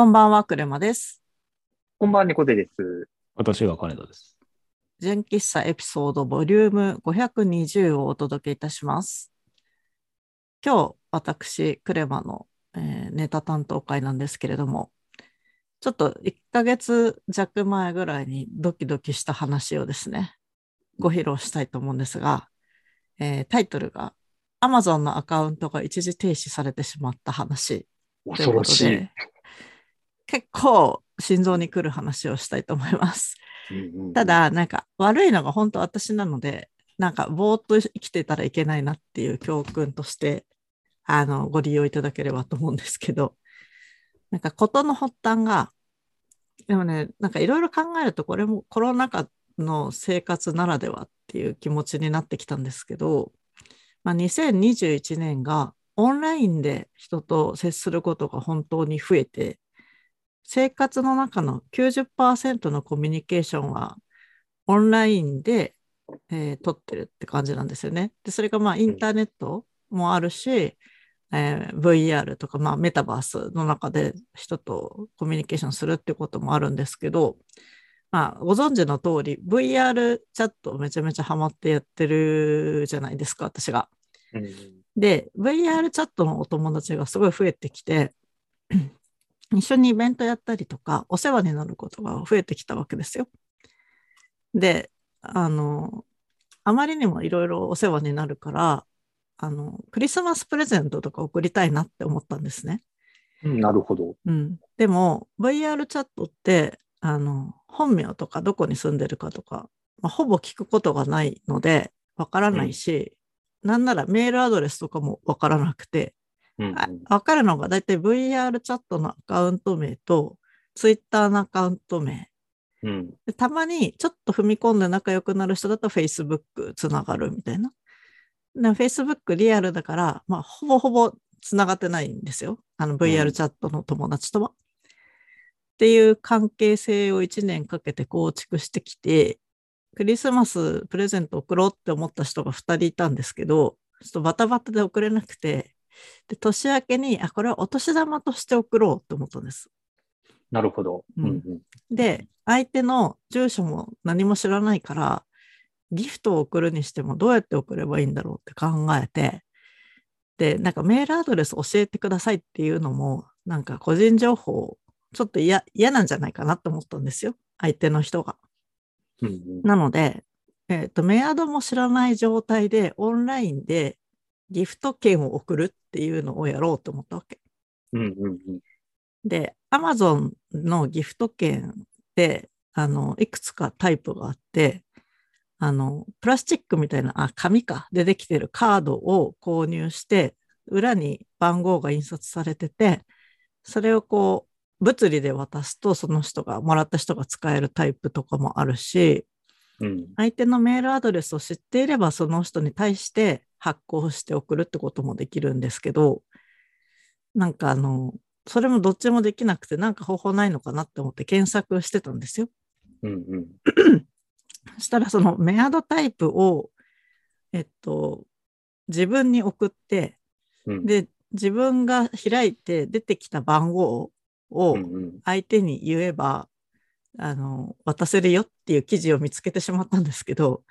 こんばんは、クレマです。こんばんは、猫背です。私が金田です。純喫茶エピソードボリューム520をお届けいたします。今日、私、クレマの、えーネタ担当会なんですけれども、ちょっと1ヶ月弱前ぐらいにドキドキした話をですね、ご披露したいと思うんですが、えータイトルが Amazon のアカウントが一時停止されてしまった話という恐ろしい。結構心臓に来る話をしたいと思います。た、だ、なんか悪いのが本当私なので、なんかぼーっと生きてたらいけないなっていう教訓として、あの、ご利用いただければと思うんですけど、なんか事の発端が、でもね、なんかいろいろ考えるとこれもコロナ禍の生活ならではっていう気持ちになってきたんですけど、まあ、2021年がオンラインで人と接することが本当に増えて、生活の中の90%のコミュニケーションはオンラインで、えー取ってるって感じなんですよね。で、それがまあインターネットもあるし、えー VR とかまあメタバースの中で人とコミュニケーションするってこともあるんですけど、まあご存知の通り VR チャットめちゃめちゃハマってやってるじゃないですか、私が。うんで、VR チャットのお友達がすごい増えてきて、一緒にイベントやったりとか、お世話になることが増えてきたわけですよ。で、あの、あまりにもいろいろお世話になるから、あの、クリスマスプレゼントとか送りたいなって思ったんですね。うんなるほど。うん。でも、VR チャットって、あの、本名とかどこに住んでるかとか、まあ、ほぼ聞くことがないので、わからないし、なんならメールアドレスとかもわからなくて、わかるのがだいたい VR チャットのアカウント名と Twitter のアカウント名。うんでたまにちょっと踏み込んで仲良くなる人だと Facebook つながるみたいな。で Facebook リアルだから、まあ、ほぼほぼつながってないんですよ。あのう VR んチャットの友達とは。っていう関係性を1年かけて構築してきて、クリスマスプレゼント送ろうって思った人が2人いたんですけど、ちょっとバタバタで送れなくて、で、年明けに、あ、これはお年玉として送ろうって思ったんです。なるほど。うんうんで、相手の住所も何も知らないから、ギフトを送るにしてもどうやって送ればいいんだろうって考えて、で、なんかメールアドレス教えてくださいっていうのも、なんか個人情報、ちょっと嫌嫌なんじゃないかなと思ったんですよ。相手の人が。うんうんなので、えっ、と、メアドも知らない状態でオンラインでギフト券を送るっていうのをやろうと思ったわけ。うんうんうん。で、Amazon のギフト券って、あの、いくつかタイプがあって、あの、プラスチックみたいな、あ、紙か、でできてるカードを購入して、裏に番号が印刷されてて、それをこう、物理で渡すと、その人が、もらった人が使えるタイプとかもあるし、うん。相手のメールアドレスを知っていれば、その人に対して発行して送るってこともできるんですけど、なんかあの、それもどっちもできなくて、なんか方法ないのかなって思って検索してたんですよ。うんうん。そしたらそのメアドタイプを、えっと、自分に送って、うん。で、自分が開いて出てきた番号をうんうん。相手に言えば、あの、渡せるよっていう記事を見つけてしまったんですけど、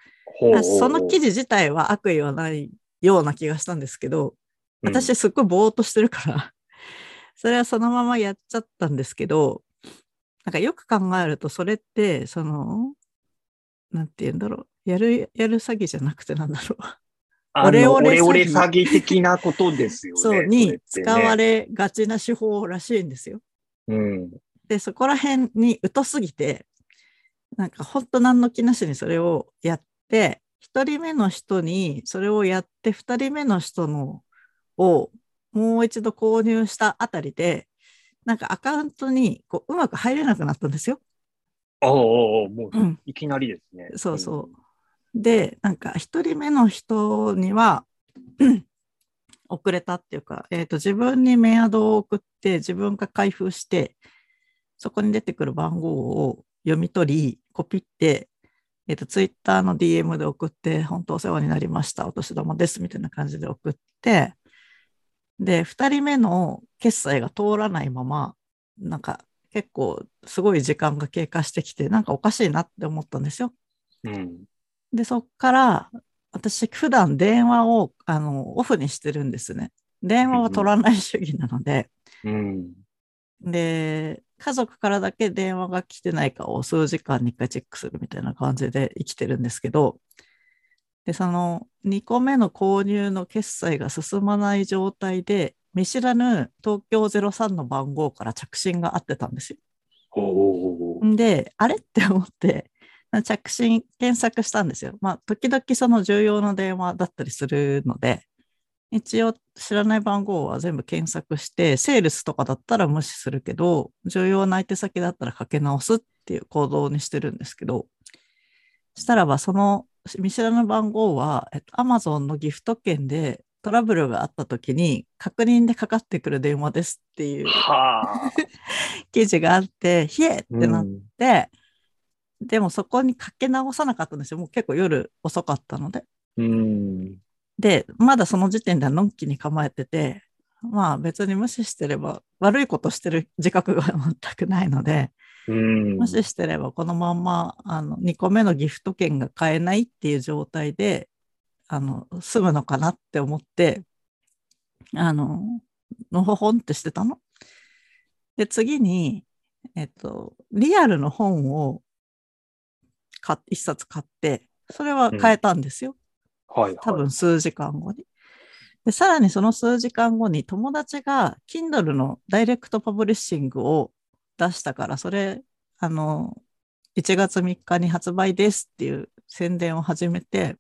その記事自体は悪意はないような気がしたんですけど、うん私すっごいぼーっとしてるから、それはそのままやっちゃったんですけど、なんかよく考えるとそれって、その、なんて言うんだろう。やる、やる詐欺じゃなくてなんだろう。オレオレ詐欺的なことですよね。そう、れに使われがちな手法らしいんですよ。うんで、そこら辺に疎すぎて、なんかほんと何の気なしにそれをやって、一人目の人にそれをやって、二人目の人のをもう一度購入したあたりで、なんかアカウントにこううまく入れなくなったんですよ。ああ、もううん。いきなりですね。そうそう。で、なんか一人目の人には、遅れたっていうか、えっ、と、自分にメアドを送って、自分が開封して、そこに出てくる番号を読み取り、コピって、えっ、と、ツイッターの DM で送って、本当お世話になりました、お年玉です、みたいな感じで送って、で、二人目の決済が通らないまま、なんか結構すごい時間が経過してきて、なんかおかしいなって思ったんですよ。うん。で、そっから、私普段電話をあのオフにしてるんですね。電話は取らない主義なので、うん。で、家族からだけ電話が来てないかを数時間に1回チェックするみたいな感じで生きてるんですけど、で、その2個目の購入の決済が進まない状態で、見知らぬ東京03の番号から着信があってたんですよ。で、あれって思って、着信検索したんですよ。まあ、時々その重要な電話だったりするので、一応知らない番号は全部検索して、セールスとかだったら無視するけど、重要な相手先だったらかけ直すっていう行動にしてるんですけど、したらばその見知らぬ番号は、えっと、Amazon のギフト券でトラブルがあった時に確認でかかってくる電話ですっていうはあ。記事があって、ひえってなっうんで、でもそこにかけ直さなかったんですよ。もう結構夜遅かったので。うん。で、まだその時点ではのんきに構えてて、まあ別に無視してれば、悪いことしてる自覚が全くないので、うん。無視してればこのまんま、あの、2個目のギフト券が買えないっていう状態で、あの、済むのかなって思って、あの、のほほんってしてたの。で、次に、えっと、リアルの本を買っ一冊買って、それは買えたんですよ。はい。多分数時間後に。で、さらにその数時間後に友達が Kindle のダイレクトパブリッシングを出したから、それ、あの、1月3日に発売ですっていう宣伝を始めて、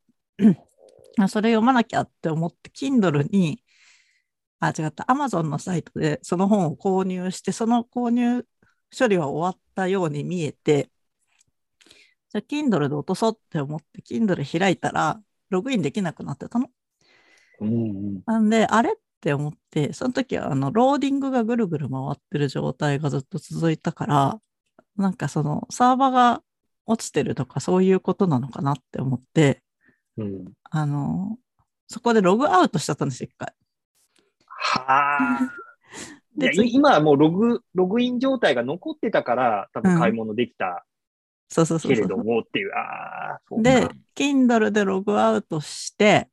あそれ読まなきゃって思って、Kindle に、あ、違った、Amazon のサイトでその本を購入して、その購入処理は終わったように見えて、じゃあ Kindle で落とそうって思って、Kindle 開いたら、ログインできなくなってたの。うん。なんで、あれって思って、その時はあのローディングがぐるぐる回ってる状態がずっと続いたから、なんかそのサーバーが落ちてるとかそういうことなのかなって思って、うん。あの、そこでログアウトしちゃったんですよ、一回。はあ。で次今はもうログ、ログイン状態が残ってたから、多分買い物できたそうそうそうけれど。もっていう、ああ、でか。、Kindle でログアウトして、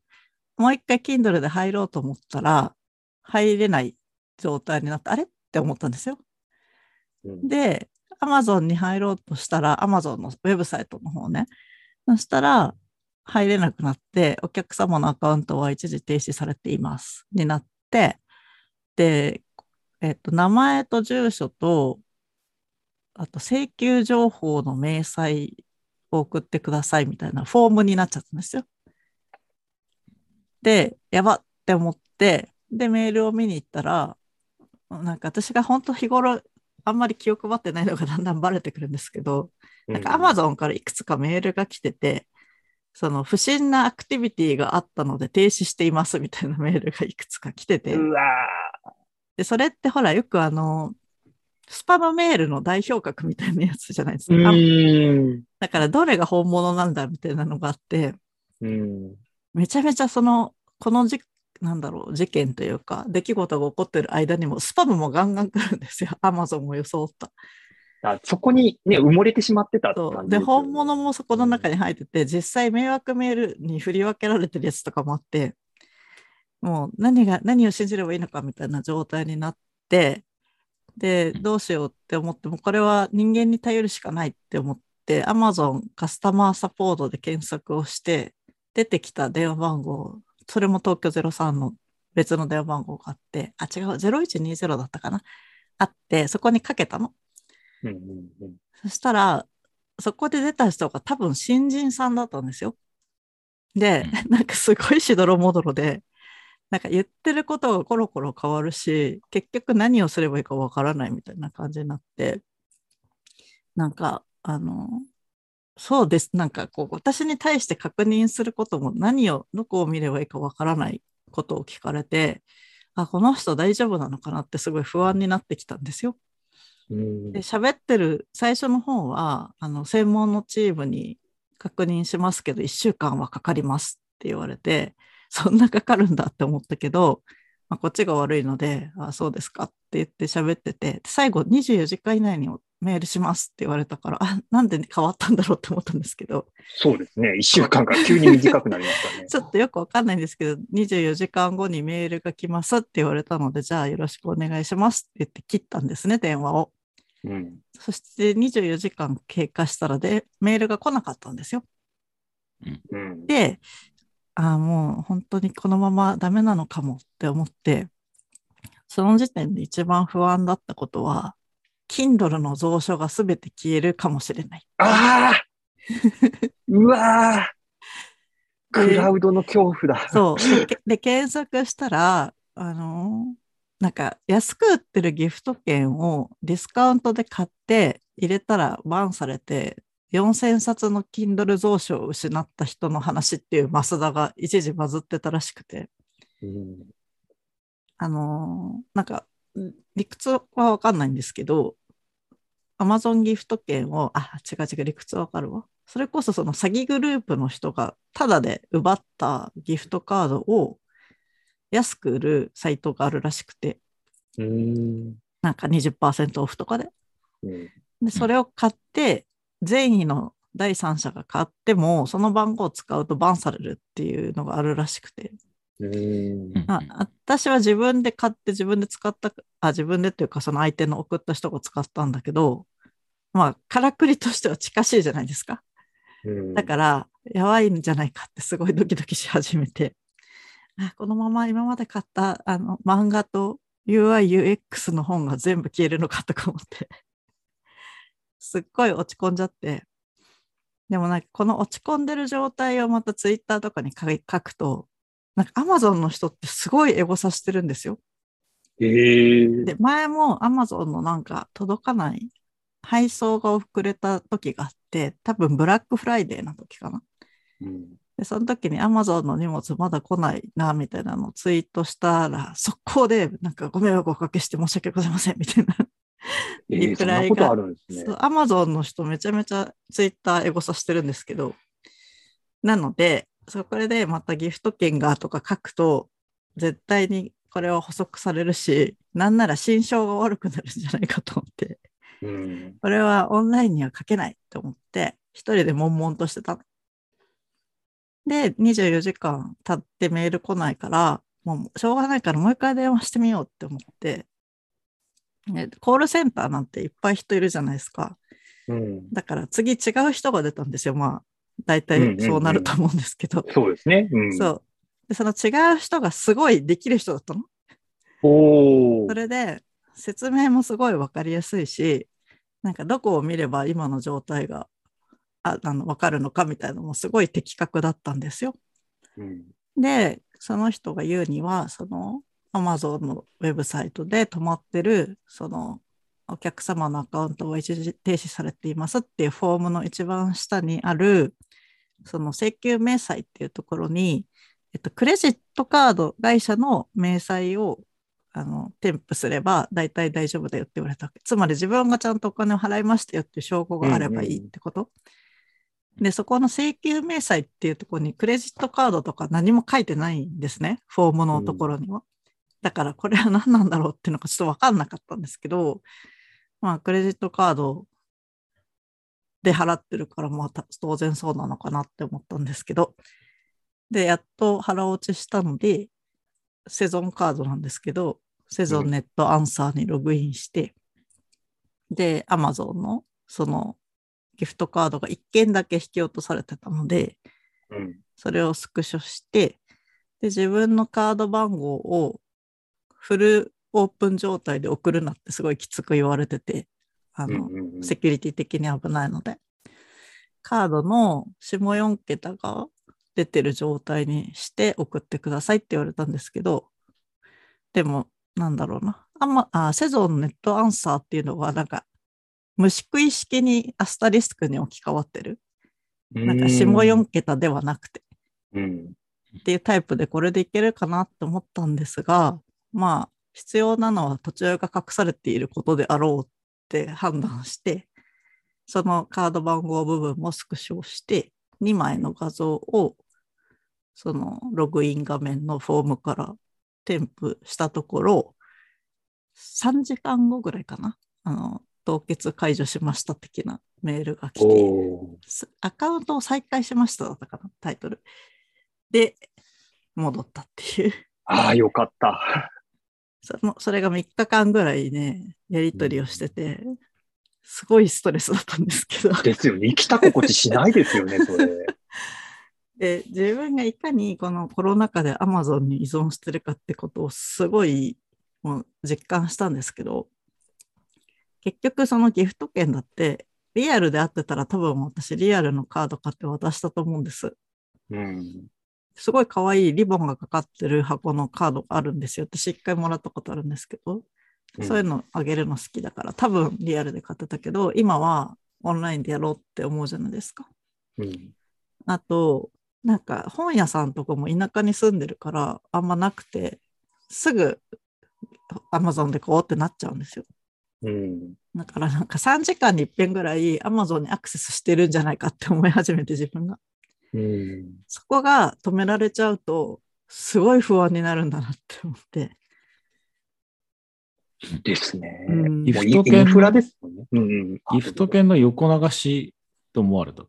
もう一回 Kindle で入ろうと思ったら、入れない状態になって、あれって思ったんですよ。うんで、Amazon に入ろうとしたら、Amazon のウェブサイトの方ね。そしたら、入れなくなって、お客様のアカウントは一時停止されています。になって、で、えっと、名前と住所と、あと請求情報の明細を送ってくださいみたいなフォームになっちゃったんですよ。で、やばって思って、で、メールを見に行ったら、なんか私が本当日頃あんまり気を配ってないのが だんだんバレてくるんですけど、なんか Amazon からいくつかメールが来てて、その不審なアクティビティがあったので停止していますみたいなメールがいくつか来てて、うわで、それってほらよくあの、スパムメールの代表格みたいなやつじゃないですか。だからどれが本物なんだみたいなのがあって、うん。めちゃめちゃその、このじ、なんだろう、事件というか、出来事が起こってる間にも、スパムもガンガン来るんですよ。アマゾンも装った。あそこにね、埋もれてしまってたって感じすよね本物もそこの中に入ってて、実際迷惑メールに振り分けられてるやつとかもあって、もう何が、何を信じればいいのかみたいな状態になって、で、どうしようって思っても、これは人間に頼るしかないって思って、Amazon カスタマーサポートで検索をして、出てきた電話番号、それも東京03の別の電話番号があって、あ、違う、0120だったかな？あって、そこにかけたの。うんうんうんそしたら、そこで出た人が多分新人さんだったんですよ。で、なんかすごいしどろもどろで、なんか言ってることがコロコロ変わるし、結局何をすればいいかわからないみたいな感じになって、なんか、あの、そうです。なんかこう、私に対して確認することも何を、どこを見ればいいかわからないことを聞かれて、あ、この人大丈夫なのかなってすごい不安になってきたんですよ。うんで喋ってる最初の方はあの専門のチームに確認しますけど1週間はかかりますって言われて そんなかかるんだって思ったけどまあ、こっちが悪いので、あそうですかって言って喋ってて、最後24時間以内にメールしますって言われたから、あ、なんで変わったんだろうって思ったんですけど、そうですね。一週間が急に短くなりましたね。ちょっとよくわかんないんですけど、24時間後にメールが来ますって言われたので、じゃあよろしくお願いしますって言って切ったんですね、電話を。うん。そして24時間経過したらで、メールが来なかったんですよ。うん。で、ああ、もう本当にこのままダメなのかもって思って、その時点で一番不安だったことは、Kindle の蔵書が全て消えるかもしれない。ああ うわークラウドの恐怖だ。そう。で、けで検索したら、あのーなんか安く売ってるギフト券をディスカウントで買って入れたらバンされて、4000冊の Kindle 蔵書を失った人の話っていうマスダが一時バズってたらしくて、うん。あのーなんか、ん理屈はわかんないんですけど、Amazon ギフト券を、あ、違う違う、理屈わかるわ。それこそその詐欺グループの人がタダで奪ったギフトカードを安く売るサイトがあるらしくて、うん。なんか20%オフとかで。うん。で、それを買って、善意の第三者が買っても、その番号を使うとバンされるっていうのがあるらしくて。うんあ私は自分で買って自分で使った、あ、自分でっていうかその相手の送った人が使ったんだけど、まあ、からくりとしては近しいじゃないですか。うんだから、やばいんじゃないかってすごいドキドキし始めて、あこのまま今まで買ったあの漫画と UI、UX の本が全部消えるのかとか思って、すっごい落ち込んじゃって、でもなんかこの落ち込んでる状態をまたツイッターとかに書くと、なんか Amazon の人ってすごいエゴさしてるんですよ。ええで、前も Amazon のなんか届かない配送が遅れた時があって、多分ブラックフライデーの時かな。うんで、その時に Amazon の荷物まだ来ないな、みたいなのをツイートしたら、速攻で、なんかご迷惑をおかけして申し訳ございません、みたいな。えリプライが。あるんですね。そう。Amazon の人めちゃめちゃツイッターエゴサしてるんですけど、なので、そこでまたギフト券がとか書くと、絶対にこれは補足されるし、なんなら心象が悪くなるんじゃないかと思って、うん。これはオンラインには書けないと思って、一人で悶々としてたの。で、24時間経ってメール来ないから、もうしょうがないからもう一回電話してみようって思って、ねコールセンターなんていっぱい人いるじゃないですか。うんだから次違う人が出たんですよ。まあ、大体そうなると思うんですけど。そうですね。うん、そう。で、その違う人がすごいできる人だったの。おおそ。れで、説明もすごいわかりやすいし、なんかどこを見れば今の状態がああのわかるのかみたいなのもすごい的確だったんですよ。うんで、その人が言うには、その Amazon のウェブサイトで止まってる、そのお客様のアカウントは一時停止されていますっていうフォームの一番下にある、その請求明細っていうところに、えっと、クレジットカード会社の明細をあの添付すれば大体大丈夫だよって言われたわけ。つまり自分がちゃんとお金を払いましたよっていう証拠があればいいってこと。で、そこの請求明細っていうところにクレジットカードとか何も書いてないんですね。フォームのところには。だからこれは何なんだろうっていうのがちょっとわかんなかったんですけど、まあクレジットカードで払ってるからまあた当然そうなのかなって思ったんですけど、で、やっと腹落ちしたので、セゾンカードなんですけど、セゾンネットアンサーにログインして、で、アマゾンのそのギフトカードが1件だけ引き落とされてたので、うん。それをスクショして、で、自分のカード番号をフルオープン状態で送るなってすごいきつく言われてて、あの、うんうんうん。セキュリティ的に危ないので、カードの下4桁が出てる状態にして送ってくださいって言われたんですけど、でも、なんだろうな。あんま、あ、セゾンネットアンサーっていうのは、なんか、虫食い式にアスタリスクに置き換わってる。なんか下4桁ではなくて。うん。っていうタイプでこれでいけるかなって思ったんですが、まあ、必要なのは途中が隠されていることであろうって判断して、そのカード番号部分もスクショして、2枚の画像を、そのログイン画面のフォームから添付したところ、3時間後ぐらいかな。あの、凍結解除しました的なメールが来て、アカウントを再開しましただったかな、タイトル。で、戻ったっていう。ああ、よかった。そのそれが3日間ぐらいね、やり取りをしてて、すごいストレスだったんですけど。ですよね。生きた心地しないですよね、それ。で、自分がいかにこのコロナ禍で Amazon に依存してるかってことをすごいもう実感したんですけど、結局そのギフト券だって、リアルであってたら多分私リアルのカード買って渡したと思うんです。うん。すごい可愛いリボンがかかってる箱のカードがあるんですよ。私一回もらったことあるんですけど、そういうのあげるの好きだから、多分リアルで買ってたけど、今はオンラインでやろうって思うじゃないですか。うん。あと、なんか本屋さんとかも田舎に住んでるからあんまなくて、すぐ Amazon で買おうってなっちゃうんですよ。うん。だからなんか3時間に一遍ぐらい Amazon にアクセスしてるんじゃないかって思い始めて自分が。うん。そこが止められちゃうと、すごい不安になるんだなって思って。ですね。うギフト券インフラですもんね。うんうん。ギフト券の横流しと思われた。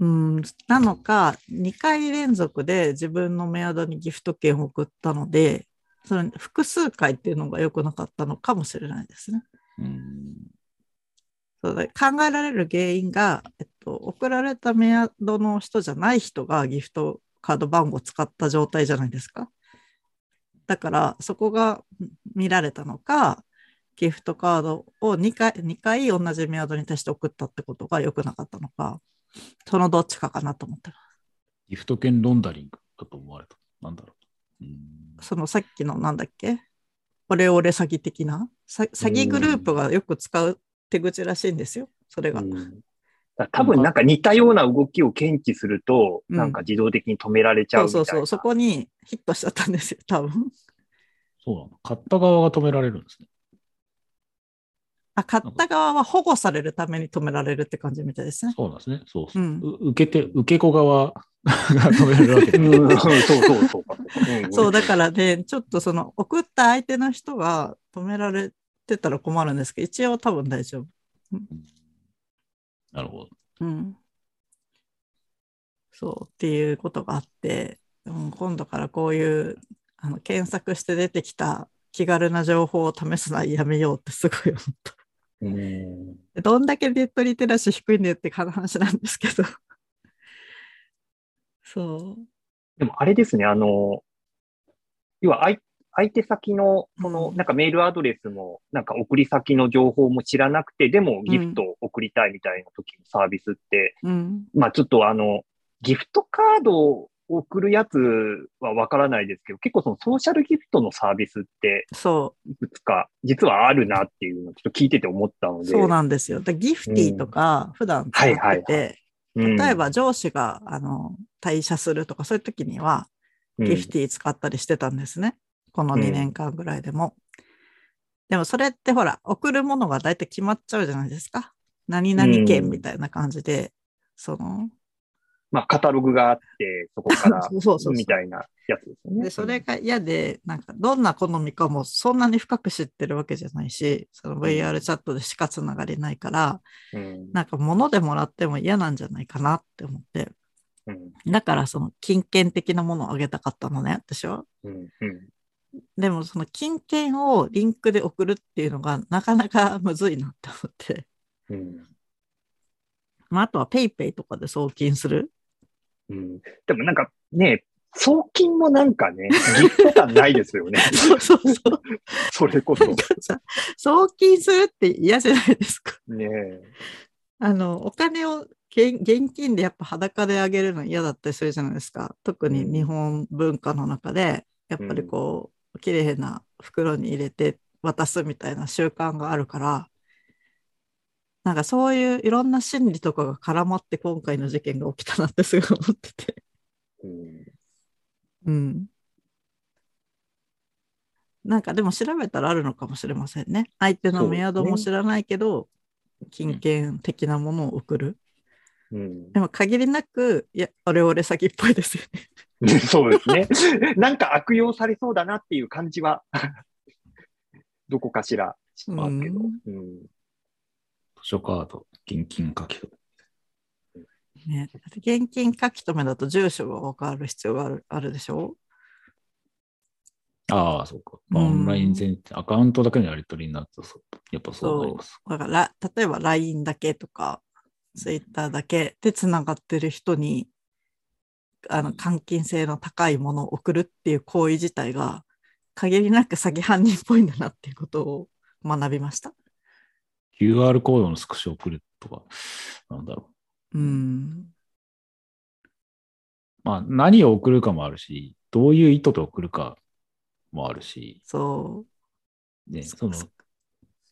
うん、なのか、2回連続で自分のメアドにギフト券を送ったので、その複数回っていうのが良くなかったのかもしれないですね。うん。そうだ考えられる原因が、えっと、送られたメアドの人じゃない人がギフトカード番号を使った状態じゃないですか。だから、そこが見られたのか、ギフトカードを2回 ,2 回同じメアドに対して送ったってことが良くなかったのか、そのどっちかかなと思ってまギフト券ロンダリングだと思われた。なんだろう。う。そのさっきのなんだっけ？オレオレ詐欺的な？さ詐欺グループがよく使う手口らしいんですよ、それが。うんだから多分なんか似たような動きを検知すると、うんなんか自動的に止められちゃうみたいうな。そそうそう、そこにヒットしちゃったんですよ、多分。そうなの？買った側が止められるんですね。あ、買った側は保護されるために止められるって感じみたいですね。そうなんですね。そうそうう。ん。う受けて、受け子側 が止められるわけで。うん、そうそうそう そう、だからね、ちょっとその送った相手の人が止められてたら困るんですけど、一応多分大丈夫。なるほど。うん。そうっていうことがあって、うん、今度からこういうあの検索して出てきた気軽な情報を試すのはやめようってすごい思った。うんどんだけネットリテラシー低いんだよって話なんですけど。そう。でもあれですね、あの、要は相相手先の、その、うんなんかメールアドレスも、なんか送り先の情報も知らなくて、でもギフトを送りたいみたいな時のサービスって、うん。まあちょっとあの、ギフトカードを送るやつはわからないですけど、結構そのソーシャルギフトのサービスってそいくつか実はあるなっていうのをちょっと聞いてて思ったのう。で。そうなんですよ。でギフティとか普段使ってて、はいはいうん例えば上司があの退社するとかそういう時にはギフティ使ったりしてたんですね。この2年間ぐらいでも。でもそれってほら、送るものが大体決まっちゃうじゃないですか。何々券みたいな感じで、その、まあ、カタログがあって、そこから そうそうそうみたいなやつですよね。で、それが嫌で、なんか、どんな好みかもそんなに深く知ってるわけじゃないし、その VR チャットでしかつながりないから、うん。なんか物でもらっても嫌なんじゃないかなって思って、うん。だからその金券的なものをあげたかったのね、私は。うんうんでもその金券をリンクで送るっていうのがなかなかむずいなって思って、うんまあ、あとは PayPay とかで送金する。うんでもなんかね、送金もなんかね、ギフト感ないですよね。そうそうそう。それこそ。送金するって嫌じゃないですか。ねえあの、お金を現現金でやっぱ裸であげるの嫌だったりするじゃないですか。特に日本文化の中で、やっぱりこう、綺麗な袋に入れて渡すみたいな習慣があるから、なんかそういういろんな心理とかが絡まって今回の事件が起きたなってすごい思ってて。うんうん。なんかでも調べたらあるのかもしれませんね。相手のメアドも知らないけど、金券的なものを送る。うんでも限りなく、いや、オレオレ詐欺っぽいですよね。そうですね。なんか悪用されそうだなっていう感じは、どこかしらしますけど。うんうん図書カード、現金書き留ね、だって現金書き留めだと住所が分かる必要があるあるでしょ？め。ああ、そうか。オンライン全アカウントだけのやり取りになるとそう、やっぱそうなります。だからら例えば LINE だけとか Twitter だけでつながってる人にあの換金性の高いものを送るっていう行為自体が限りなく詐欺犯人っぽいんだなっていうことを学びました。QR コードのスクショを送るとか、なんだろう。うん。まあ、何を送るかもあるし、どういう意図で送るかもあるし、そね、う。その、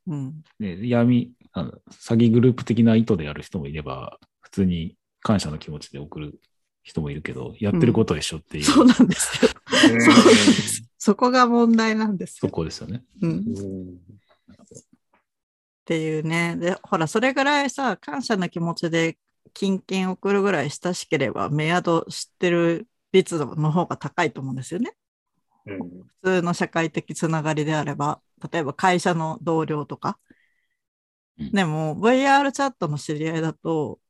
うん。ね、闇、あの詐欺グループ的な意図でやる人もいれば、普通に感謝の気持ちで送る人もいるけど、やってることは一緒っていう、そうなんですよ。そうなんです。そこが問題なんですそよ。こですよね。うん。っうんていうね。で、ほら、それぐらいさ、感謝の気持ちで金券送るぐらい親しければ、メアド知ってる率の方が高いと思うんですよね。うん普通の社会的つながりであれば、例えば会社の同僚とか。うんでも、VR チャットの知り合いだと、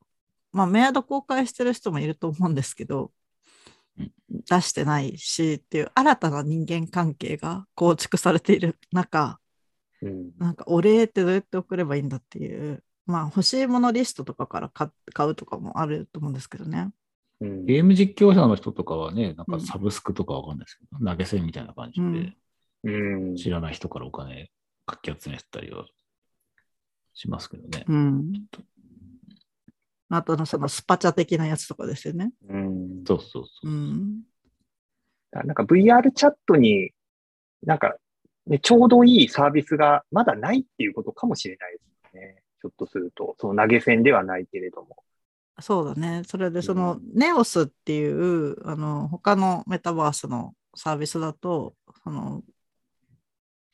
まあ、メアド公開してる人もいると思うんですけどうん、出してないしっていう新たな人間関係が構築されている中、うんなんかお礼ってどうやって送ればいいんだっていう、まあ欲しいものリストとかから買買うとかもあると思うんですけどね。うんゲーム実況者の人とかはね、なんうんかサブスクとかわかんないですけど、投げ銭みたいな感じで、うん知らない人からお金かき集めてたりはしますけどね。うん。あとのそのスパチャ的なやつとかですよね。うんそうそうそうう。ん。なんか VR チャットになんか、ね、ちょうどいいサービスがまだないっていうことかもしれないですね。ひょっとすると、その投げ銭ではないけれども。そうだね。それでそのうんネオスっていうあの他のメタバースのサービスだと、その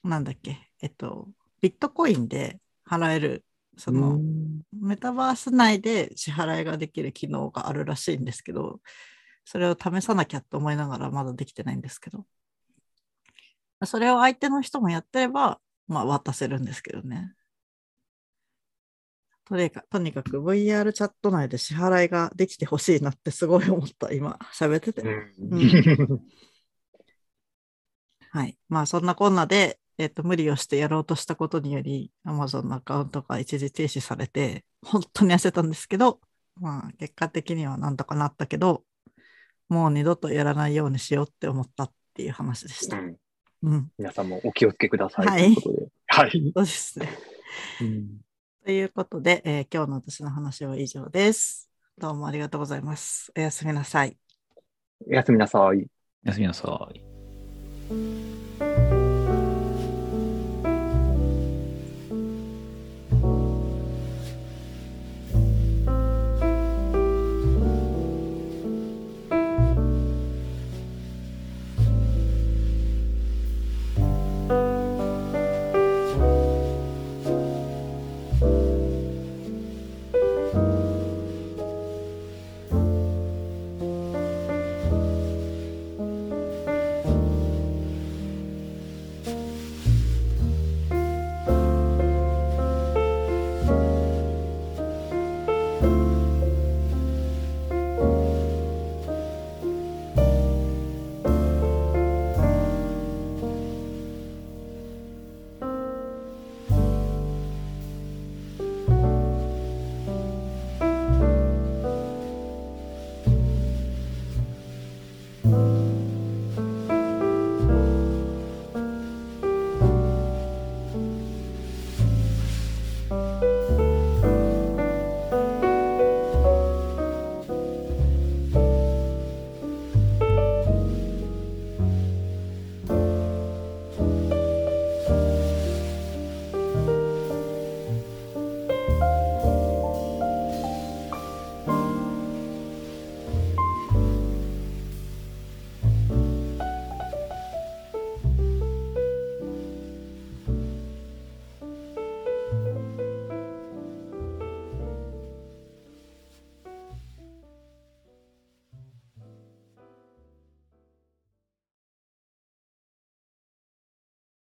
なんだっけ、えっと、ビットコインで払える、その、メタバース内で支払いができる機能があるらしいんですけど、それを試さなきゃと思いながらまだできてないんですけど、それを相手の人もやってれば、まあ渡せるんですけどね。とにかとにかく VR チャット内で支払いができてほしいなってすごい思った、今、喋ってて。うんはい。まあそんなこんなで、えっと、無理をしてやろうとしたことにより、Amazon のアカウントが一時停止されて、本当に焦ったんですけど、まあ結果的にはなんとかなったけど、もう二度とやらないようにしようって思ったっていう話でした。うんうん。皆さんもお気をつけください。はいということで。はい。そうですね。ということで、えー今日の私の話は以上です。どうもありがとうございます。おやすみなさい。おやすみなさい。おやすみなさい。